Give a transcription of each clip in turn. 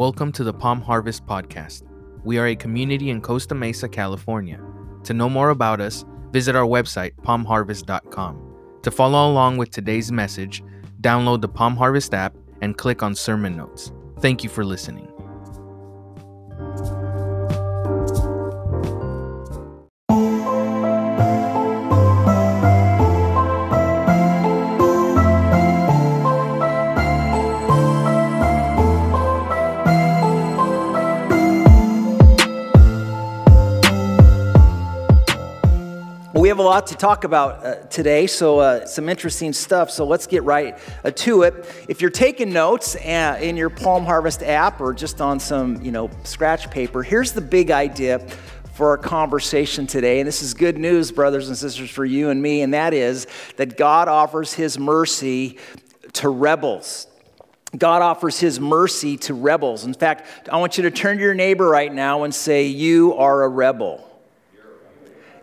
Welcome to the Palm Harvest Podcast. We are a community in Costa Mesa, California. To know more about us, visit our website, palmharvest.com. To follow along with today's message, download the Palm Harvest app and click on sermon notes. Thank you for listening. Lot to talk about uh, today, so uh, some interesting stuff. So let's get right uh, to it. If you're taking notes uh, in your Palm Harvest app or just on some, you know, scratch paper, here's the big idea for our conversation today. And this is good news, brothers and sisters, for you and me, and that is that God offers His mercy to rebels. God offers His mercy to rebels. In fact, I want you to turn to your neighbor right now and say, You are a rebel.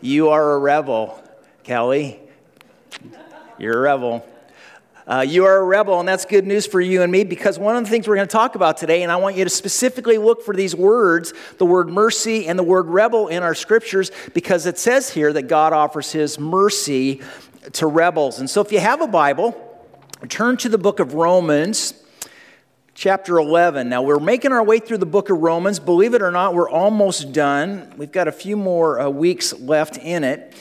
You are a rebel, Kelly. You're a rebel. Uh, you are a rebel, and that's good news for you and me because one of the things we're going to talk about today, and I want you to specifically look for these words the word mercy and the word rebel in our scriptures because it says here that God offers his mercy to rebels. And so if you have a Bible, turn to the book of Romans chapter 11. Now, we're making our way through the book of Romans. Believe it or not, we're almost done. We've got a few more uh, weeks left in it.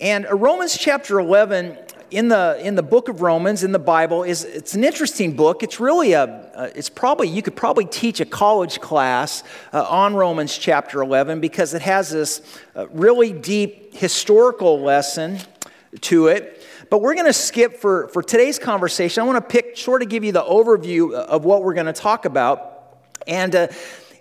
And uh, Romans chapter 11 in the in the book of Romans in the Bible is it's an interesting book. It's really a uh, it's probably you could probably teach a college class uh, on Romans chapter 11 because it has this uh, really deep historical lesson to it. But we're going to skip for, for today's conversation. I want to pick, sort of give you the overview of what we're going to talk about. And, uh,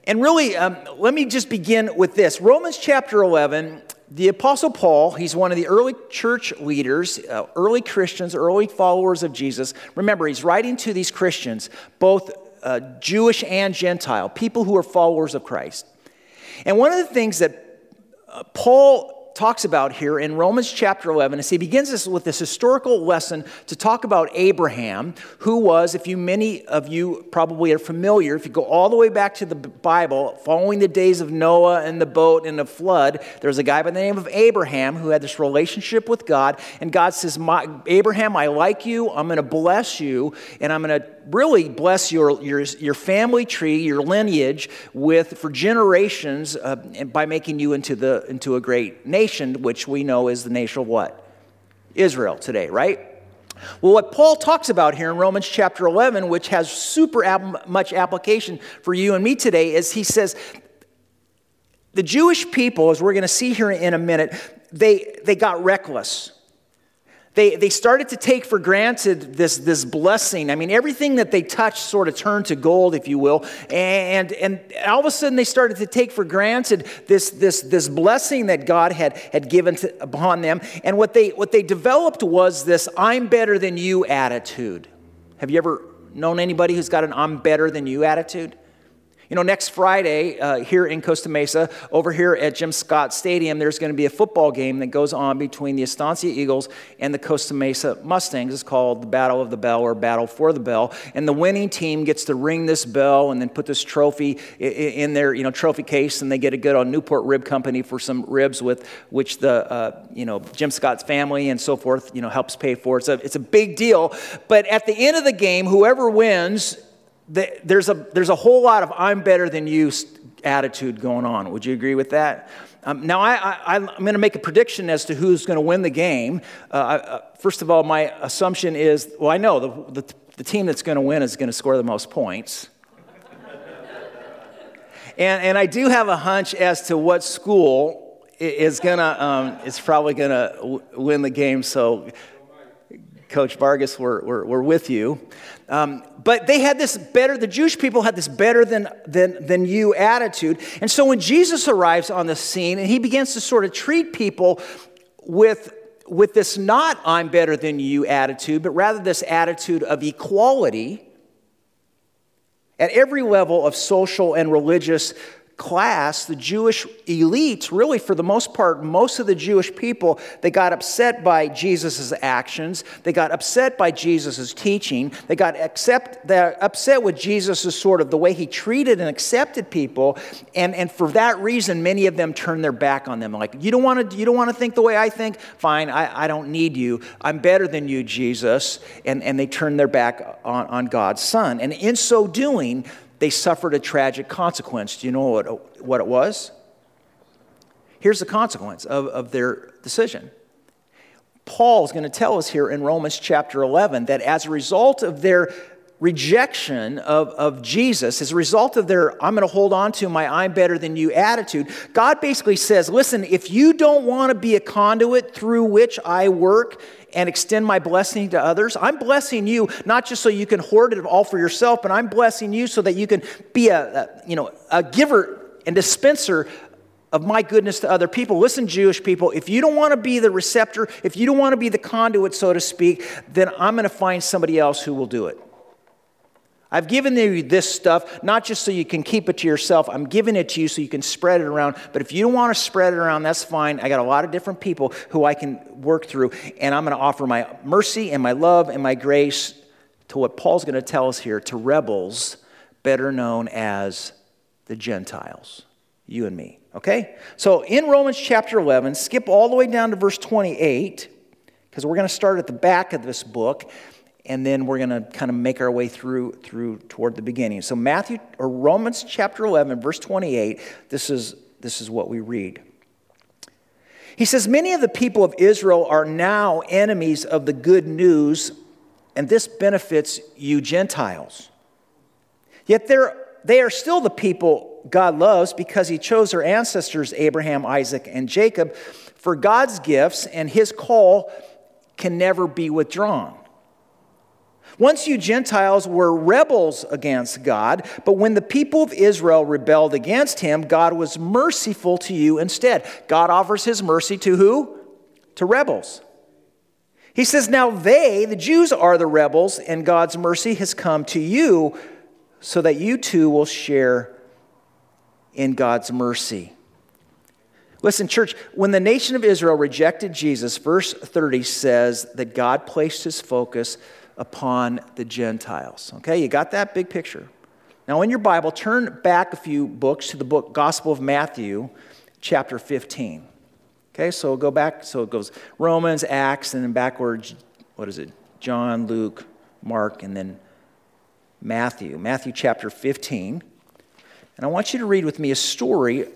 and really, um, let me just begin with this Romans chapter 11. The Apostle Paul, he's one of the early church leaders, uh, early Christians, early followers of Jesus. Remember, he's writing to these Christians, both uh, Jewish and Gentile, people who are followers of Christ. And one of the things that uh, Paul talks about here in Romans chapter 11 is he begins this with this historical lesson to talk about Abraham, who was, if you many of you probably are familiar, if you go all the way back to the Bible, following the days of Noah and the boat and the flood, there's a guy by the name of Abraham who had this relationship with God, and God says, Abraham, I like you, I'm going to bless you, and I'm going to really bless your, your, your family tree, your lineage, with for generations uh, by making you into, the, into a great nation, which we know is the nation of what? Israel today, right? Well, what Paul talks about here in Romans chapter 11, which has super much application for you and me today, is he says, the Jewish people, as we're going to see here in a minute, they, they got reckless. They, they started to take for granted this, this blessing. I mean, everything that they touched sort of turned to gold, if you will. And, and all of a sudden, they started to take for granted this, this, this blessing that God had, had given to, upon them. And what they, what they developed was this I'm better than you attitude. Have you ever known anybody who's got an I'm better than you attitude? You know, next Friday uh, here in Costa Mesa, over here at Jim Scott Stadium, there's going to be a football game that goes on between the Estancia Eagles and the Costa Mesa Mustangs. It's called the Battle of the Bell or Battle for the Bell. And the winning team gets to ring this bell and then put this trophy in their, you know, trophy case, and they get a good on Newport Rib Company for some ribs with which the, uh, you know, Jim Scott's family and so forth, you know, helps pay for. It's a, it's a big deal. But at the end of the game, whoever wins there's a, there's a whole lot of I'm better than you attitude going on. Would you agree with that? Um, now, I, am going to make a prediction as to who's going to win the game. Uh, uh, first of all, my assumption is well, I know the, the, the team that's going to win is going to score the most points. and, and I do have a hunch as to what school is to, um, is probably going to win the game. So, Coach Vargas, we're, we're, with you. Um, but they had this better, the Jewish people had this better than, than, than you attitude. And so when Jesus arrives on the scene and he begins to sort of treat people with, with this not I'm better than you attitude, but rather this attitude of equality at every level of social and religious class, the Jewish elites, really for the most part, most of the Jewish people, they got upset by Jesus' actions. They got upset by Jesus' teaching. They got accept, upset with Jesus' sort of the way he treated and accepted people. And, and for that reason, many of them turned their back on them. Like, you don't want to, you don't want to think the way I think? Fine, I, I don't need you. I'm better than you, Jesus. And, and they turned their back on, on God's Son. And in so doing, they suffered a tragic consequence. Do you know what, what it was? Here's the consequence of, of their decision. Paul is going to tell us here in Romans chapter 11 that as a result of their rejection of, of Jesus, as a result of their I'm going to hold on to my I'm better than you attitude, God basically says, listen, if you don't want to be a conduit through which I work and extend my blessing to others. I'm blessing you not just so you can hoard it all for yourself, but I'm blessing you so that you can be a, a you know, a giver and dispenser of my goodness to other people. Listen, Jewish people, if you don't want to be the receptor, if you don't want to be the conduit, so to speak, then I'm going to find somebody else who will do it. I've given you this stuff not just so you can keep it to yourself. I'm giving it to you so you can spread it around. But if you don't want to spread it around, that's fine. I got a lot of different people who I can work through, and I'm going to offer my mercy and my love and my grace to what Paul's going to tell us here to rebels, better known as the Gentiles, you and me. Okay? So in Romans chapter 11, skip all the way down to verse 28, because we're going to start at the back of this book and then we're going to kind of make our way through through toward the beginning. So Matthew or Romans chapter 11 verse 28 this is this is what we read. He says many of the people of Israel are now enemies of the good news and this benefits you Gentiles. Yet they're, they are still the people God loves because he chose their ancestors Abraham, Isaac and Jacob for God's gifts and his call can never be withdrawn. Once you Gentiles were rebels against God, but when the people of Israel rebelled against him, God was merciful to you instead. God offers his mercy to who? To rebels. He says, Now they, the Jews, are the rebels, and God's mercy has come to you so that you too will share in God's mercy. Listen, church, when the nation of Israel rejected Jesus, verse 30 says that God placed his focus upon the Gentiles. Okay, you got that big picture. Now, in your Bible, turn back a few books to the book Gospel of Matthew, chapter 15. Okay, so go back, so it goes Romans, Acts, and then backwards, what is it? John, Luke, Mark, and then Matthew. Matthew chapter 15. And I want you to read with me a story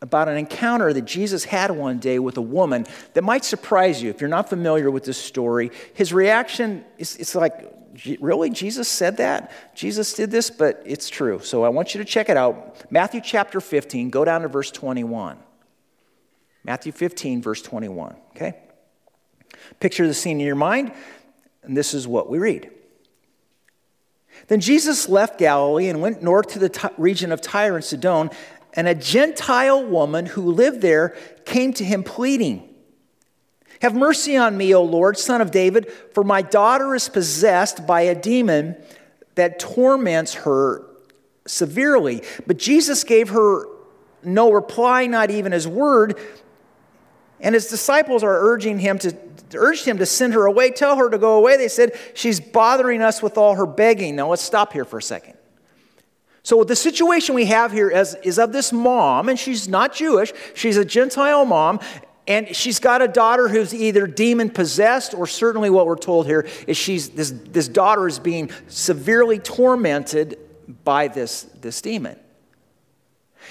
about an encounter that Jesus had one day with a woman that might surprise you if you're not familiar with this story. His reaction is it's like, really? Jesus said that? Jesus did this? But it's true. So I want you to check it out. Matthew chapter 15, go down to verse 21. Matthew 15, verse 21. Okay? Picture the scene in your mind, and this is what we read. Then Jesus left Galilee and went north to the t- region of Tyre and Sidon and a Gentile woman who lived there came to him pleading, Have mercy on me, O Lord, son of David, for my daughter is possessed by a demon that torments her severely. But Jesus gave her no reply, not even his word. And his disciples are urging him to urged him to send her away, tell her to go away. They said, She's bothering us with all her begging. Now let's stop here for a second. So, the situation we have here is, is of this mom, and she's not Jewish, she's a Gentile mom, and she's got a daughter who's either demon possessed, or certainly what we're told here is she's, this, this daughter is being severely tormented by this, this demon.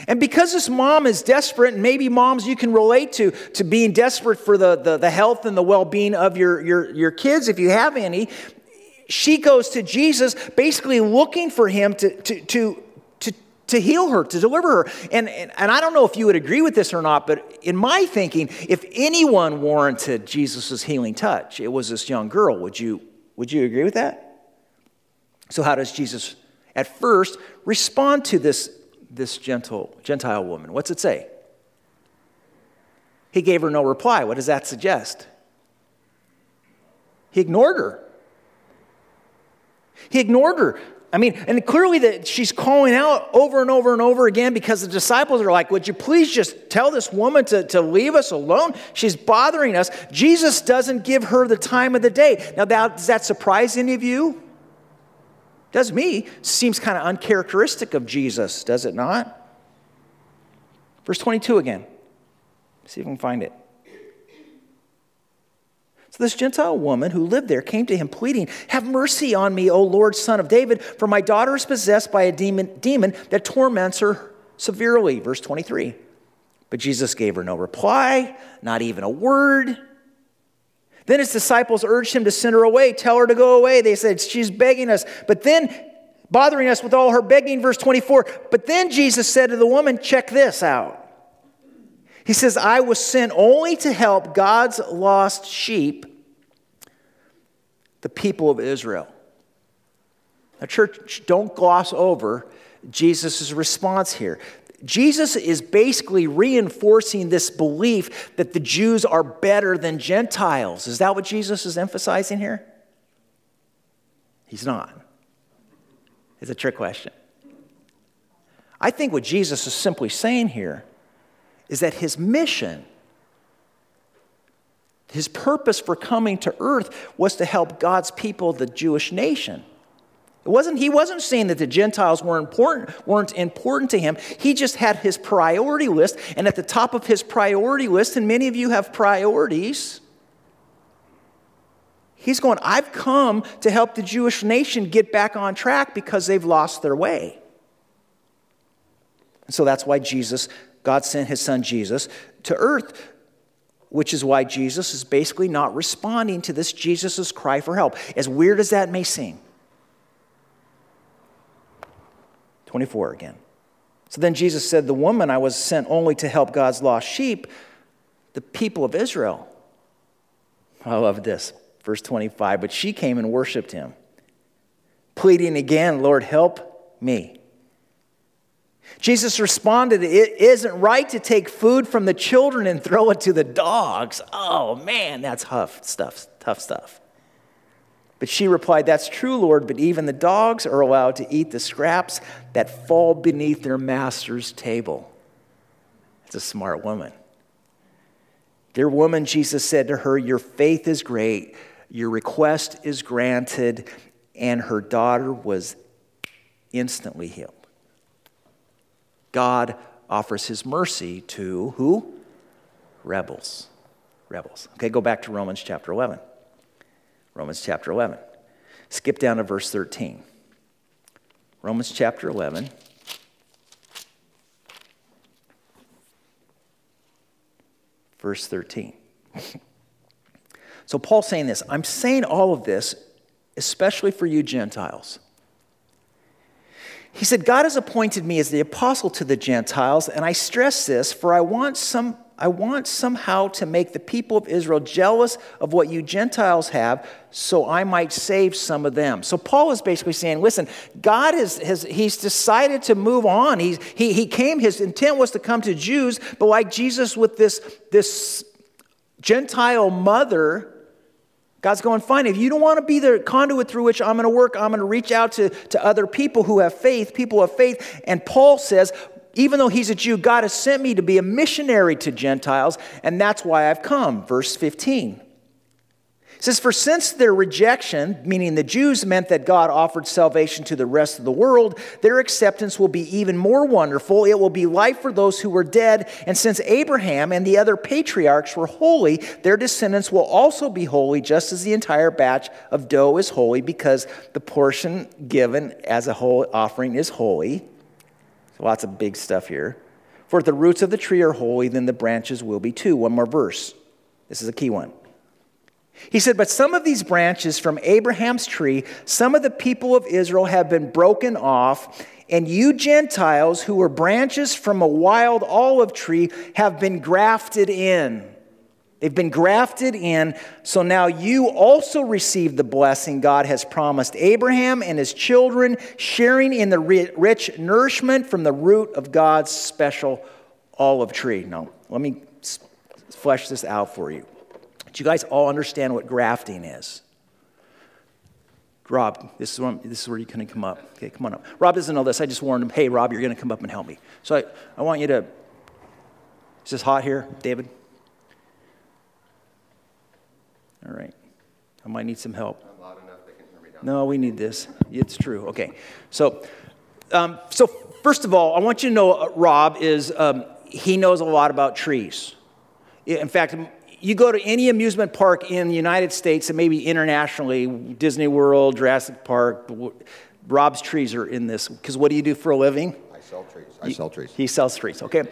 And because this mom is desperate, and maybe moms you can relate to, to being desperate for the, the, the health and the well being of your, your, your kids, if you have any, she goes to Jesus basically looking for him to, to, to, to heal her, to deliver her. And, and, and, I don't know if you would agree with this or not, but in my thinking, if anyone warranted Jesus' healing touch, it was this young girl. Would you, would you agree with that? So, how does Jesus at first respond to this, this gentle, Gentile woman? What's it say? He gave her no reply. What does that suggest? He ignored her. He ignored her. I mean, and clearly that she's calling out over and over and over again because the disciples are like, Would you please just tell this woman to, to leave us alone? She's bothering us. Jesus doesn't give her the time of the day. Now, that, does that surprise any of you? Does me. Seems kind of uncharacteristic of Jesus, does it not? Verse 22 again. See if we can find it. So this Gentile woman who lived there came to him pleading, Have mercy on me, O Lord, son of David, for my daughter is possessed by a demon, demon that torments her severely. Verse 23. But Jesus gave her no reply, not even a word. Then his disciples urged him to send her away, tell her to go away. They said, She's begging us. But then, bothering us with all her begging, verse 24. But then Jesus said to the woman, Check this out. He says, I was sent only to help God's lost sheep, the people of Israel. Now, church, don't gloss over Jesus' response here. Jesus is basically reinforcing this belief that the Jews are better than Gentiles. Is that what Jesus is emphasizing here? He's not. It's a trick question. I think what Jesus is simply saying here is that his mission, his purpose for coming to earth was to help God's people, the Jewish nation. It wasn't, he wasn't saying that the Gentiles weren't important, weren't important to him. He just had his priority list, and at the top of his priority list, and many of you have priorities, he's going, I've come to help the Jewish nation get back on track because they've lost their way. And so that's why Jesus God sent his son Jesus to earth, which is why Jesus is basically not responding to this Jesus' cry for help. As weird as that may seem. 24 again. So then Jesus said, The woman I was sent only to help God's lost sheep, the people of Israel. I love this. Verse 25. But she came and worshiped him, pleading again, Lord, help me. Jesus responded, It isn't right to take food from the children and throw it to the dogs. Oh man, that's tough stuff, tough stuff. But she replied, That's true, Lord, but even the dogs are allowed to eat the scraps that fall beneath their master's table. It's a smart woman. Dear woman, Jesus said to her, Your faith is great, your request is granted, and her daughter was instantly healed. God offers his mercy to who? Rebels. Rebels. Okay, go back to Romans chapter 11. Romans chapter 11. Skip down to verse 13. Romans chapter 11. Verse 13. so Paul's saying this I'm saying all of this, especially for you Gentiles. He said, God has appointed me as the apostle to the Gentiles, and I stress this, for I want some. I want somehow to make the people of Israel jealous of what you Gentiles have so I might save some of them. So Paul is basically saying, listen, God has, has he's decided to move on. He's, he, he came, his intent was to come to Jews, but like Jesus with this, this Gentile mother, God's going, fine, if you don't want to be the conduit through which I'm going to work, I'm going to reach out to, to other people who have faith, people of faith. And Paul says, even though he's a Jew, God has sent me to be a missionary to Gentiles, and that's why I've come. Verse 15. It says, For since their rejection, meaning the Jews, meant that God offered salvation to the rest of the world, their acceptance will be even more wonderful. It will be life for those who were dead. And since Abraham and the other patriarchs were holy, their descendants will also be holy, just as the entire batch of dough is holy, because the portion given as a whole offering is holy. So lots of big stuff here. For if the roots of the tree are holy, then the branches will be too. One more verse. This is a key one. He said, But some of these branches from Abraham's tree, some of the people of Israel have been broken off, and you Gentiles who were branches from a wild olive tree have been grafted in. They've been grafted in, so now you also receive the blessing God has promised Abraham and his children, sharing in the rich nourishment from the root of God's special olive tree. Now, let me flesh this out for you. Do you guys all understand what grafting is? Rob, this is, where, this is where you're going to come up. Okay, come on up. Rob doesn't know this. I just warned him, hey, Rob, you're going to come up and help me. So I, I want you to. Is this hot here, David? All right. I might need some help. No, we need this. It's true. Okay. So, um, so first of all, I want you to know uh, Rob is um, he knows a lot about trees. In fact, you go to any amusement park in the United States and maybe internationally, Disney World, Jurassic Park, Rob's trees are in this. Because what do you do for a living? I sell trees. I sell trees. He sells trees. Okay.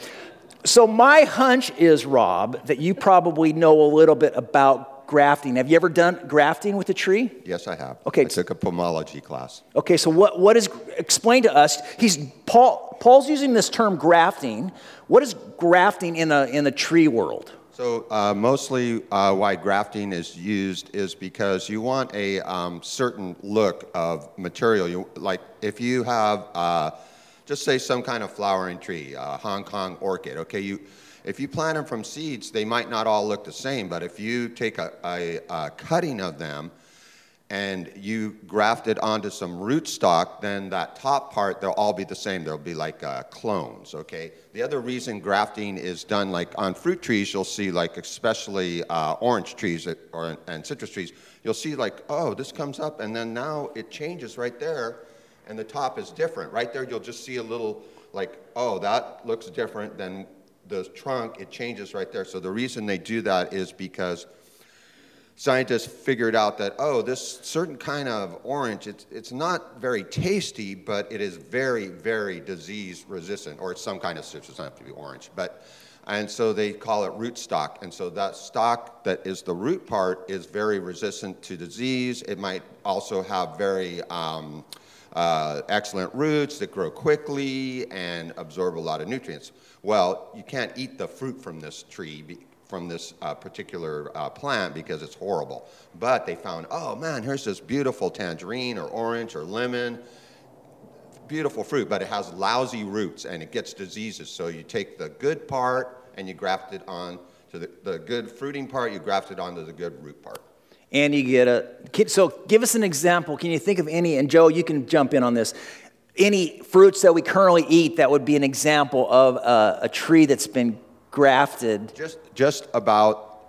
So my hunch is, Rob, that you probably know a little bit about grafting. Have you ever done grafting with a tree? Yes, I have. Okay. I took a pomology class. Okay, so what, what is, explain to us, he's, Paul, Paul's using this term grafting. What is grafting in the, in the tree world? So uh, mostly uh, why grafting is used is because you want a um, certain look of material. You, like if you have, uh, just say some kind of flowering tree, a Hong Kong orchid, okay, you, if you plant them from seeds, they might not all look the same, but if you take a, a, a cutting of them and you graft it onto some rootstock, then that top part, they'll all be the same. They'll be like uh, clones, okay? The other reason grafting is done, like on fruit trees, you'll see, like especially uh, orange trees or, and citrus trees, you'll see like, oh, this comes up, and then now it changes right there, and the top is different. Right there, you'll just see a little, like, oh, that looks different than the trunk, it changes right there. So the reason they do that is because scientists figured out that, oh, this certain kind of orange, it's, it's not very tasty, but it is very, very disease resistant, or it's some kind of citrus, doesn't have to be orange. But, and so they call it root stock. And so that stock that is the root part is very resistant to disease. It might also have very um, uh, excellent roots that grow quickly and absorb a lot of nutrients. Well, you can't eat the fruit from this tree, from this uh, particular uh, plant because it's horrible. But they found, oh man, here's this beautiful tangerine or orange or lemon. Beautiful fruit, but it has lousy roots and it gets diseases. So you take the good part and you graft it on to the, the good fruiting part, you graft it onto the good root part and you get a. So give us an example. Can you think of any? And Joe, you can jump in on this. Any fruits that we currently eat that would be an example of a, a tree that's been grafted? Just, just about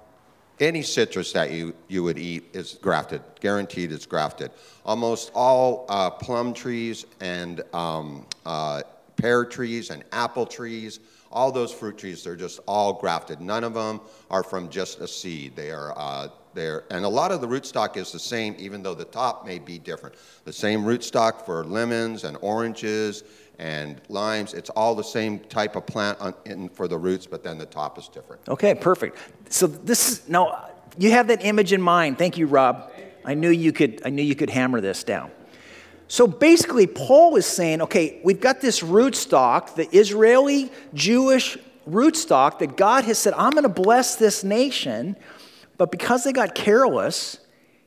any citrus that you, you would eat is grafted, guaranteed it's grafted. Almost all uh, plum trees and um, uh, pear trees and apple trees, all those fruit trees, they're just all grafted. None of them are from just a seed. They are uh, there. And a lot of the rootstock is the same, even though the top may be different. The same rootstock for lemons and oranges and limes. It's all the same type of plant on, in, for the roots, but then the top is different. Okay, perfect. So this is now you have that image in mind. Thank you, Rob. I knew you could. I knew you could hammer this down. So basically, Paul is saying, okay, we've got this rootstock, the Israeli Jewish rootstock that God has said, I'm going to bless this nation. But because they got careless,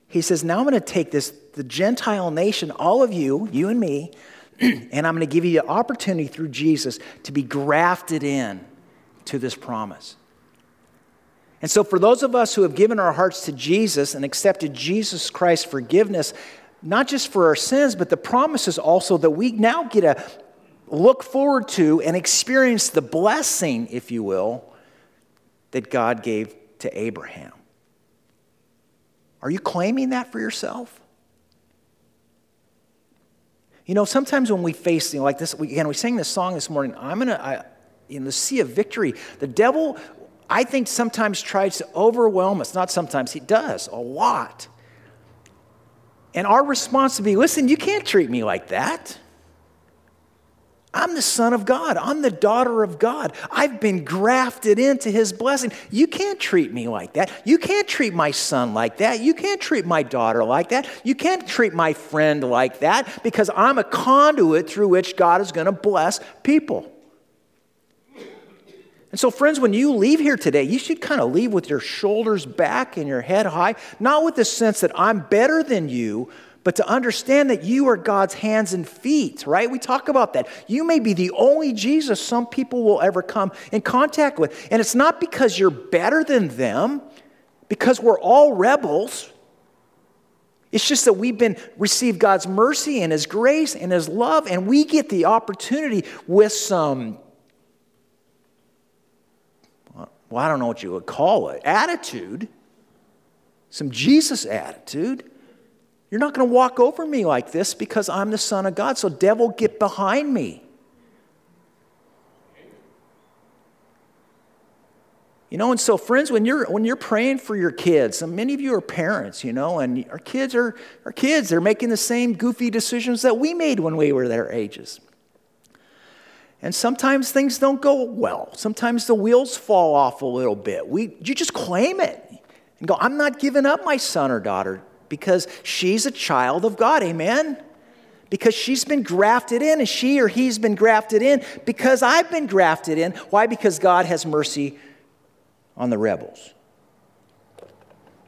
he says, Now I'm going to take this, the Gentile nation, all of you, you and me, and I'm going to give you the opportunity through Jesus to be grafted in to this promise. And so, for those of us who have given our hearts to Jesus and accepted Jesus Christ's forgiveness, not just for our sins, but the promise is also that we now get to look forward to and experience the blessing, if you will, that God gave to Abraham. Are you claiming that for yourself? You know, sometimes when we face, you know, like this, we, again, we sang this song this morning, I'm going to, in the sea of victory, the devil, I think, sometimes tries to overwhelm us. Not sometimes, he does, a lot. And our response to be, listen, you can't treat me like that. I'm the son of God. I'm the daughter of God. I've been grafted into his blessing. You can't treat me like that. You can't treat my son like that. You can't treat my daughter like that. You can't treat my friend like that because I'm a conduit through which God is going to bless people. And so, friends, when you leave here today, you should kind of leave with your shoulders back and your head high, not with the sense that I'm better than you, but to understand that you are God's hands and feet, right? We talk about that. You may be the only Jesus some people will ever come in contact with. And it's not because you're better than them, because we're all rebels. It's just that we've been received God's mercy and His grace and His love, and we get the opportunity with some, well, I don't know what you would call it, attitude, some Jesus attitude. You're not going to walk over me like this because I'm the Son of God. So, devil, get behind me. You know, and so friends, when you're when you're praying for your kids, and many of you are parents, you know, and our kids are our kids, they're making the same goofy decisions that we made when we were their ages. And sometimes things don't go well. Sometimes the wheels fall off a little bit. We you just claim it and go, I'm not giving up my son or daughter because she's a child of God. Amen because she's been grafted in, and she or he's been grafted in because I've been grafted in. Why? Because God has mercy on the rebels.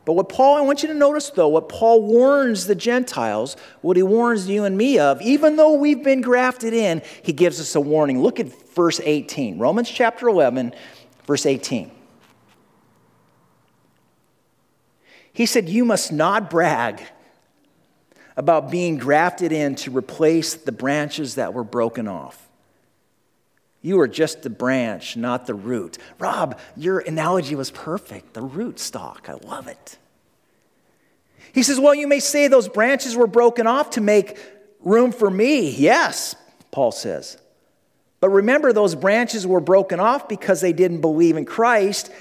But what Paul, I want you to notice though, what Paul warns the Gentiles, what he warns you and me of, even though we've been grafted in, he gives us a warning. Look at verse 18, Romans chapter 11, verse 18. He said, You must not brag about being grafted in to replace the branches that were broken off. You are just the branch, not the root. Rob, your analogy was perfect. The root stock. I love it. He says, Well, you may say those branches were broken off to make room for me. Yes, Paul says. But remember, those branches were broken off because they didn't believe in Christ,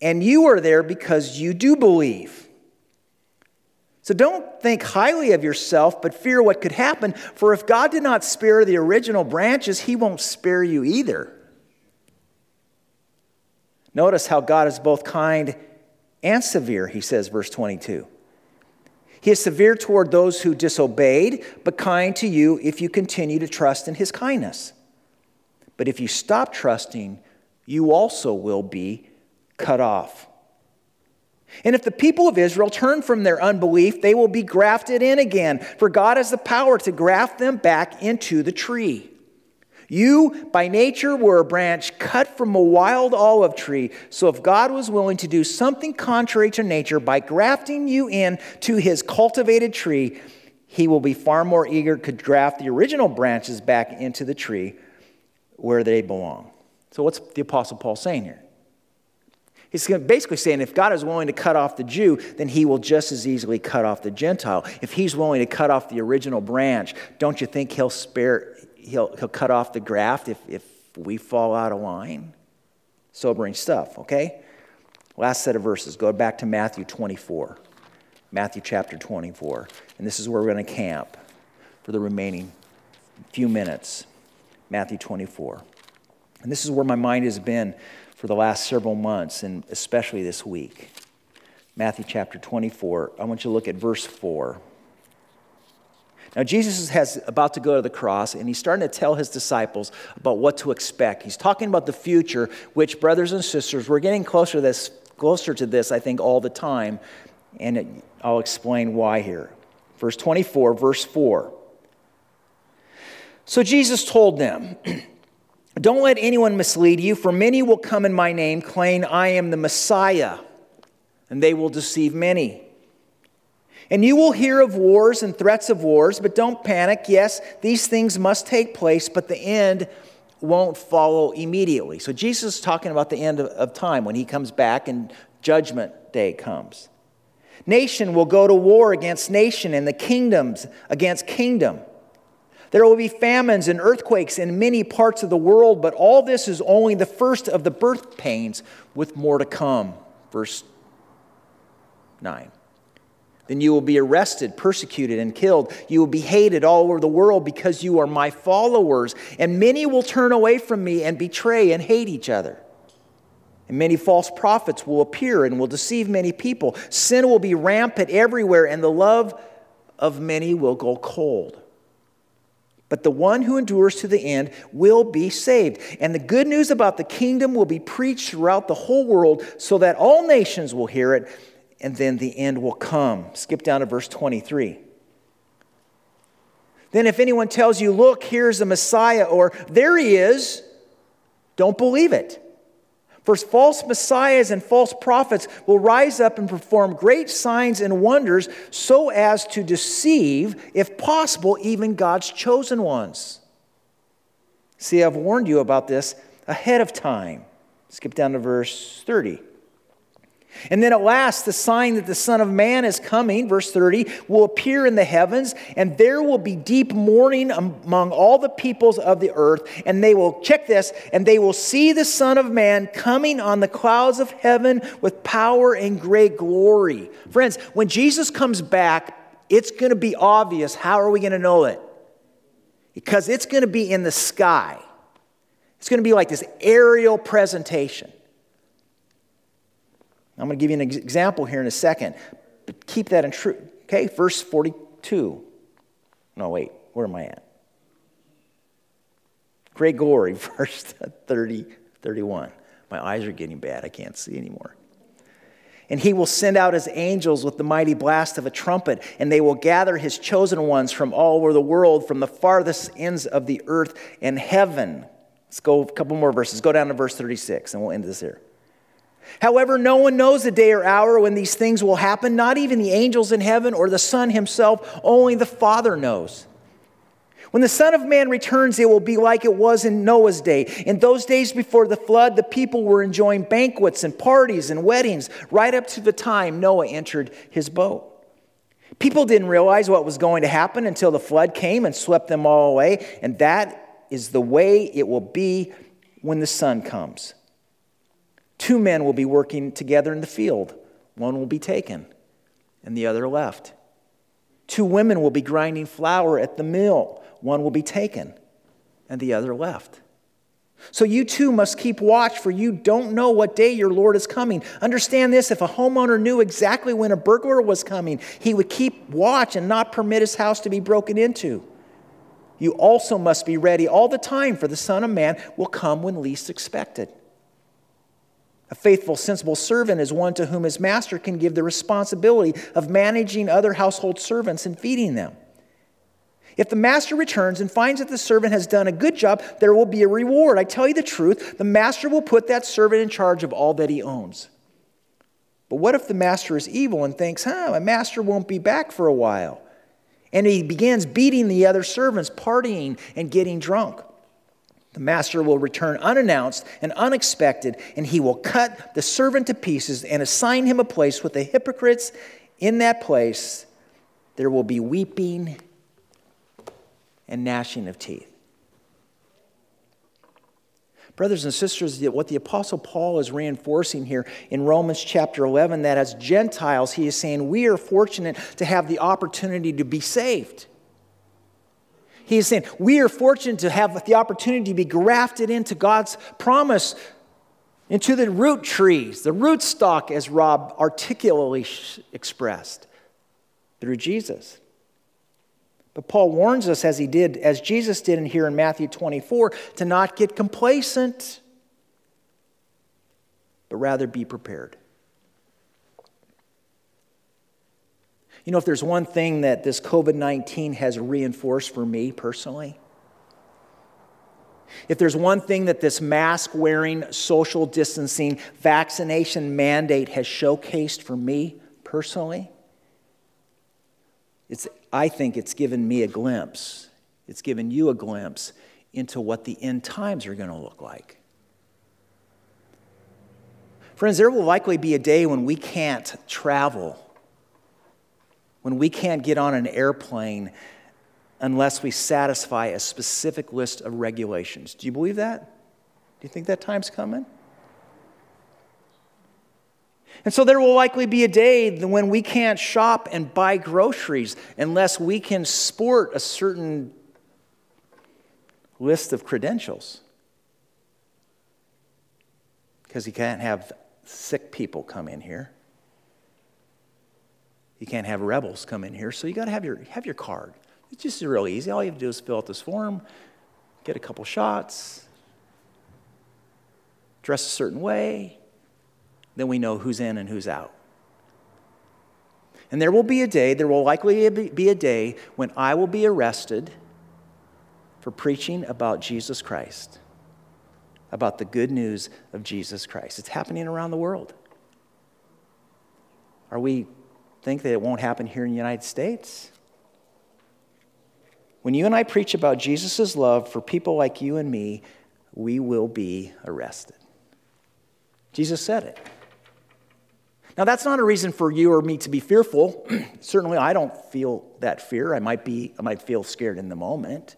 and you are there because you do believe. So don't think highly of yourself, but fear what could happen. For if God did not spare the original branches, he won't spare you either. Notice how God is both kind and severe, he says, verse 22. He is severe toward those who disobeyed, but kind to you if you continue to trust in his kindness. But if you stop trusting, you also will be cut off. And if the people of Israel turn from their unbelief, they will be grafted in again, for God has the power to graft them back into the tree. You, by nature, were a branch cut from a wild olive tree. So if God was willing to do something contrary to nature by grafting you in to his cultivated tree, he will be far more eager to graft the original branches back into the tree where they belong. So what's the Apostle Paul saying here? He's basically saying if God is willing to cut off the Jew, then he will just as easily cut off the Gentile. If he's willing to cut off the original branch, don't you think he'll spare, he'll, he'll cut off the graft if, if we fall out of line? Sobering stuff, okay? Last set of verses. Go back to Matthew 24. Matthew chapter 24. And this is where we're going to camp for the remaining few minutes. Matthew 24. And this is where my mind has been for the last several months, and especially this week. Matthew chapter 24. I want you to look at verse 4. Now, Jesus is about to go to the cross, and he's starting to tell his disciples about what to expect. He's talking about the future, which, brothers and sisters, we're getting closer to this, closer to this, I think, all the time, and it, I'll explain why here. Verse 24, verse 4. So Jesus told them, Don't let anyone mislead you, for many will come in my name, claiming I am the Messiah, and they will deceive many. And you will hear of wars and threats of wars, but don't panic. Yes, these things must take place, but the end won't follow immediately. So Jesus is talking about the end of, time when he comes back and judgment day comes. Nation will go to war against nation, and the kingdoms against kingdom. There will be famines and earthquakes in many parts of the world, but all this is only the first of the birth pains, with more to come. Verse 9. Then you will be arrested, persecuted, and killed. You will be hated all over the world because you are my followers. And many will turn away from me and betray and hate each other. And many false prophets will appear and will deceive many people. Sin will be rampant everywhere, and the love of many will go cold. But the one who endures to the end will be saved. And the good news about the kingdom will be preached throughout the whole world so that all nations will hear it, and then the end will come. Skip down to verse 23. Then, if anyone tells you, Look, here's the Messiah, or there he is, don't believe it. For false messiahs and false prophets will rise up and perform great signs and wonders so as to deceive, if possible, even God's chosen ones. See, I've warned you about this ahead of time. Skip down to verse 30. And then at last, the sign that the Son of Man is coming, verse 30, will appear in the heavens, and there will be deep mourning among all the peoples of the earth. And they will, check this, and they will see the Son of Man coming on the clouds of heaven with power and great glory. Friends, when Jesus comes back, it's going to be obvious. How are we going to know it? Because it's going to be in the sky. It's going to be like this aerial presentation. I'm going to give you an example here in a second, but keep that in true. Okay, verse 42. No, wait, where am I at? Gregory, verse 30, 31. My eyes are getting bad. I can't see anymore. And he will send out his angels with the mighty blast of a trumpet, and they will gather his chosen ones from all over the world, from the farthest ends of the earth and heaven. Let's go a couple more verses. Go down to verse 36, and we'll end this here. However, no one knows the day or hour when these things will happen, not even the angels in heaven or the Son himself, only the Father knows. When the Son of Man returns, it will be like it was in Noah's day. In those days before the flood, the people were enjoying banquets and parties and weddings right up to the time Noah entered his boat. People didn't realize what was going to happen until the flood came and swept them all away, and that is the way it will be when the Son comes. Two men will be working together in the field. One will be taken, and the other left. Two women will be grinding flour at the mill. One will be taken, and the other left. So you too must keep watch, for you don't know what day your Lord is coming. Understand this if a homeowner knew exactly when a burglar was coming, he would keep watch and not permit his house to be broken into. You also must be ready all the time, for the Son of Man will come when least expected. A faithful, sensible servant is one to whom his master can give the responsibility of managing other household servants and feeding them. If the master returns and finds that the servant has done a good job, there will be a reward. I tell you the truth, the master will put that servant in charge of all that he owns. But what if the master is evil and thinks, huh, my master won't be back for a while? And he begins beating the other servants, partying, and getting drunk. The master will return unannounced and unexpected, and he will cut the servant to pieces and assign him a place with the hypocrites. In that place, there will be weeping and gnashing of teeth. Brothers and sisters, what the Apostle Paul is reinforcing here in Romans chapter 11, that as Gentiles, he is saying we are fortunate to have the opportunity to be saved. He is saying, We are fortunate to have the opportunity to be grafted into God's promise, into the root trees, the root stock, as Rob articulately expressed, through Jesus. But Paul warns us, as he did, as Jesus did in here in Matthew 24, to not get complacent, but rather be prepared. You know, if there's one thing that this COVID 19 has reinforced for me personally, if there's one thing that this mask wearing, social distancing, vaccination mandate has showcased for me personally, it's, I think it's given me a glimpse, it's given you a glimpse into what the end times are going to look like. Friends, there will likely be a day when we can't travel when we can't get on an airplane unless we satisfy a specific list of regulations. Do you believe that? Do you think that time's coming? And so there will likely be a day when we can't shop and buy groceries unless we can sport a certain list of credentials. Because you can't have sick people come in here. You can't have rebels come in here, so you got to have your, have your card. It's just real easy. All you have to do is fill out this form, get a couple shots, dress a certain way, then we know who's in and who's out. And there will be a day, there will likely be a day when I will be arrested for preaching about Jesus Christ. about the good news of Jesus Christ. It's happening around the world. Are we think that it won't happen here in the United States? When you and I preach about Jesus' love for people like you and me, we will be arrested. Jesus said it. Now, that's not a reason for you or me to be fearful. Certainly, I don't feel that fear. I might, be, I might feel scared in the moment.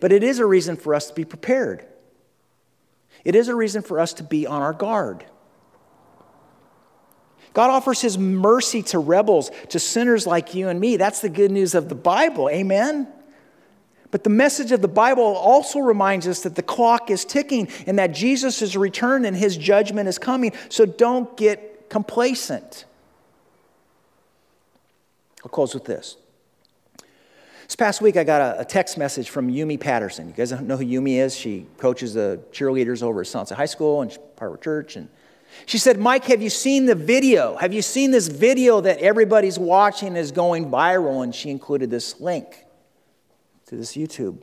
But it is a reason for us to be prepared. It is a reason for us to be on our guard. God offers his mercy to rebels, to sinners like you and me. That's the good news of the Bible. Amen? But the message of the Bible also reminds us that the clock is ticking and that Jesus is returned and his judgment is coming. So don't get complacent. I'll close with this. This past week, I got a, a, text message from Yumi Patterson. You guys don't know who Yumi is? She coaches the cheerleaders over at Sonsa High School and she's part of church. And she said, Mike, have you seen the video? Have you seen this video that everybody's watching is going viral? And she included this link to this YouTube.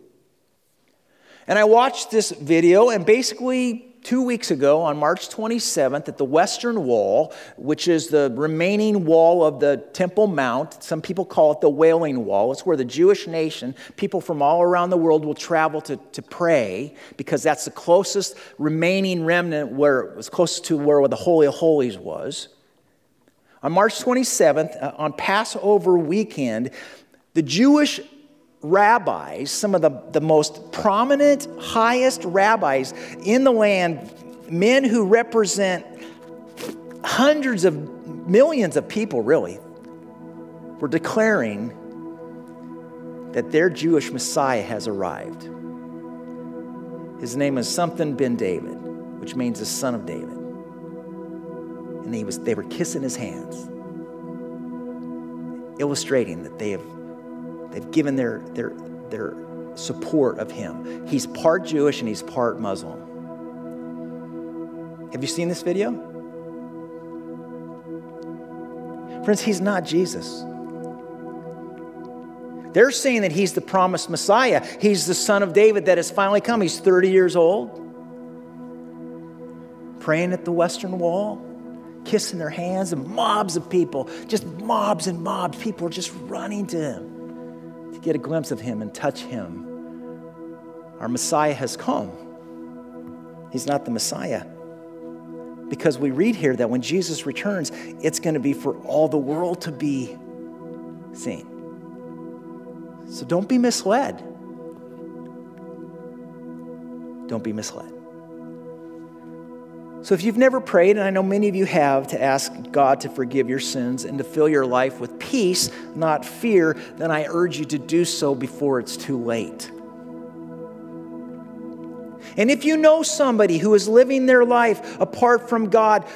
And I watched this video, and basically, two weeks ago on March 27th at the Western Wall, which is the remaining wall of the Temple Mount. Some people call it the Wailing Wall. It's where the Jewish nation, people from all around the world, will travel to, to pray because that's the closest remaining remnant where it was closest to where the Holy of Holies was. On March 27th, uh, on Passover weekend, the Jewish rabbis, some of the, the most prominent, highest rabbis in the land, men who represent hundreds of millions of people, really, were declaring that their Jewish Messiah has arrived. His name is something ben David, which means the son of David. And he was, they were kissing his hands, illustrating that they have They've given their, their, their support of him. He's part Jewish and he's part Muslim. Have you seen this video? Friends, he's not Jesus. They're saying that he's the promised Messiah. He's the son of David that has finally come. He's 30 years old, praying at the Western Wall, kissing their hands, and mobs of people, just mobs and mobs. People are just running to him get a glimpse of him and touch him. Our Messiah has come. He's not the Messiah. Because we read here that when Jesus returns, it's going to be for all the world to be seen. So don't be misled. Don't be misled. So, if you've never prayed, and I know many of you have, to ask God to forgive your sins and to fill your life with peace, not fear, then I urge you to do so before it's too late. And if you know somebody who is living their life apart from God,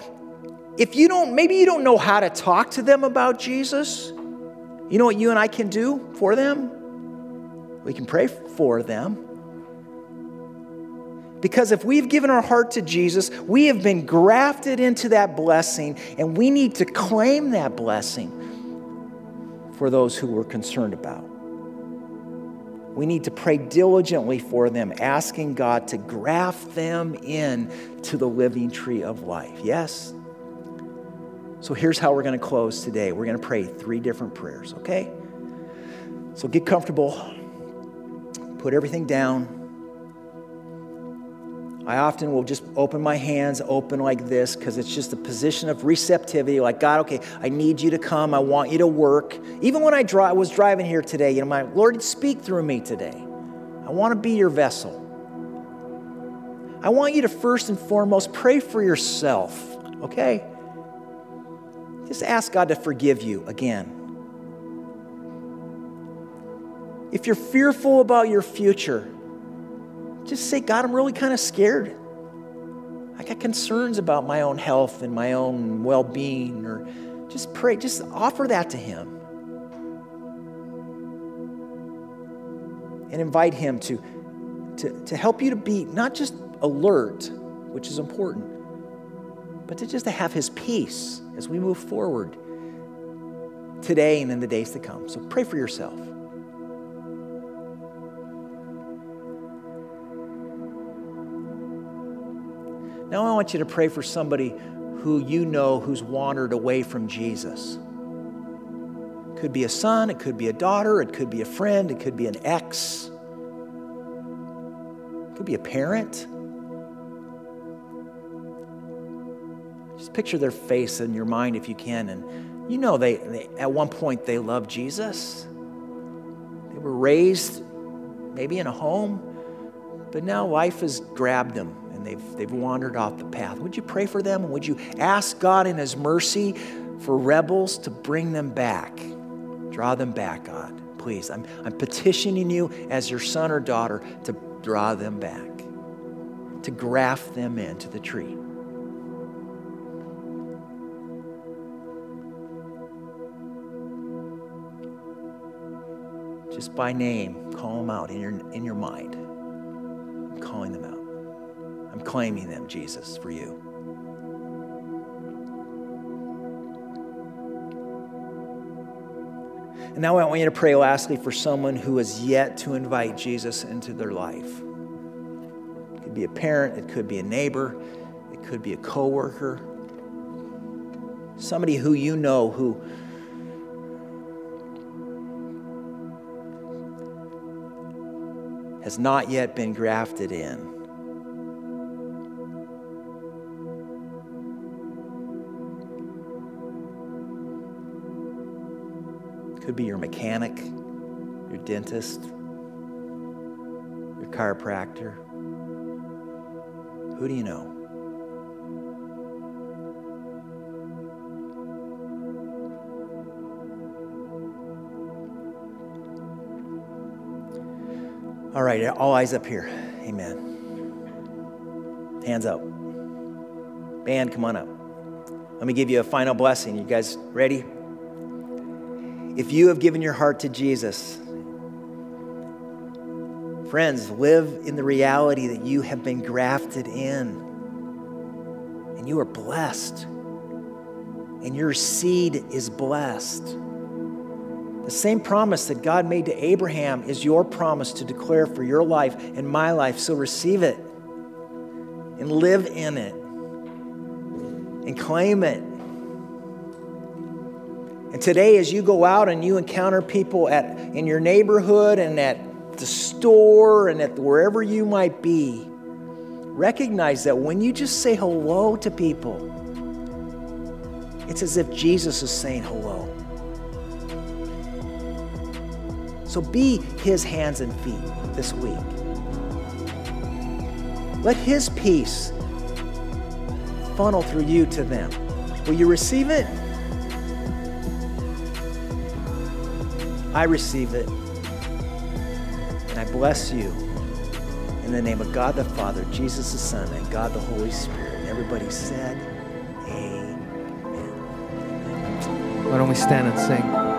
if you don't, maybe you don't know how to talk to them about Jesus, you know what you and I can do for them? We can pray for them. Because if we've given our heart to Jesus, we have been grafted into that blessing, and we need to claim that blessing for those who we're concerned about. We need to pray diligently for them, asking God to graft them in to the living tree of life. Yes? So here's how we're going to close today. We're going to pray three different prayers, okay? So get comfortable, put everything down. I often will just open my hands open like this because it's just a position of receptivity. Like, God, okay, I need you to come. I want you to work. Even when I dri- was driving here today, you know, my Lord, speak through me today. I want to be your vessel. I want you to first and foremost pray for yourself, okay? Just ask God to forgive you again. If you're fearful about your future, just say, God, I'm really kind of scared. I got concerns about my own health and my own well being, or just pray, just offer that to Him. And invite Him to, to, to help you to be not just alert, which is important, but to just to have His peace as we move forward today and in the days to come. So pray for yourself. Now I want you to pray for somebody who you know who's wandered away from Jesus. It could be a son, it could be a daughter, it could be a friend, it could be an ex, it could be a parent. Just picture their face in your mind if you can. And you know, they, they at one point they loved Jesus. They were raised maybe in a home, but now life has grabbed them and they've, they've wandered off the path. Would you pray for them? Would you ask God in His mercy for rebels to bring them back? Draw them back, God. Please. I'm, I'm petitioning you as your son or daughter to draw them back, to graft them into the tree. just by name, call them out in your, in your mind. I'm calling them out. I'm claiming them, Jesus, for you. And now I want you to pray lastly for someone who has yet to invite Jesus into their life. It could be a parent, it could be a neighbor, it could be a coworker, somebody who you know who has not yet been grafted in. Could be your mechanic, your dentist, your chiropractor. Who do you know? All right, all eyes up here. Amen. Hands up. Band, come on up. Let me give you a final blessing. You guys ready? If you have given your heart to Jesus, friends, live in the reality that you have been grafted in and you are blessed and your seed is blessed. The same promise that God made to Abraham is your promise to declare for your life and my life. So receive it and live in it and claim it. Today, as you go out and you encounter people at, in your neighborhood and at the store and at wherever you might be, recognize that when you just say hello to people, it's as if Jesus is saying hello. So be his hands and feet this week. Let his peace funnel through you to them. Will you receive it? I receive it. And I bless you in the name of God the Father, Jesus the Son, and God the Holy Spirit. And everybody said, Amen. Why don't we stand and sing?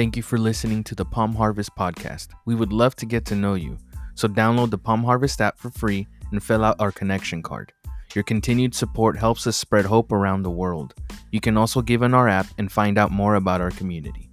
Thank you for listening to the Palm Harvest podcast. We would love to get to know you, so download the Palm Harvest app for free and fill out our connection card. Your continued support helps us spread hope around the world. You can also give in our app and find out more about our community.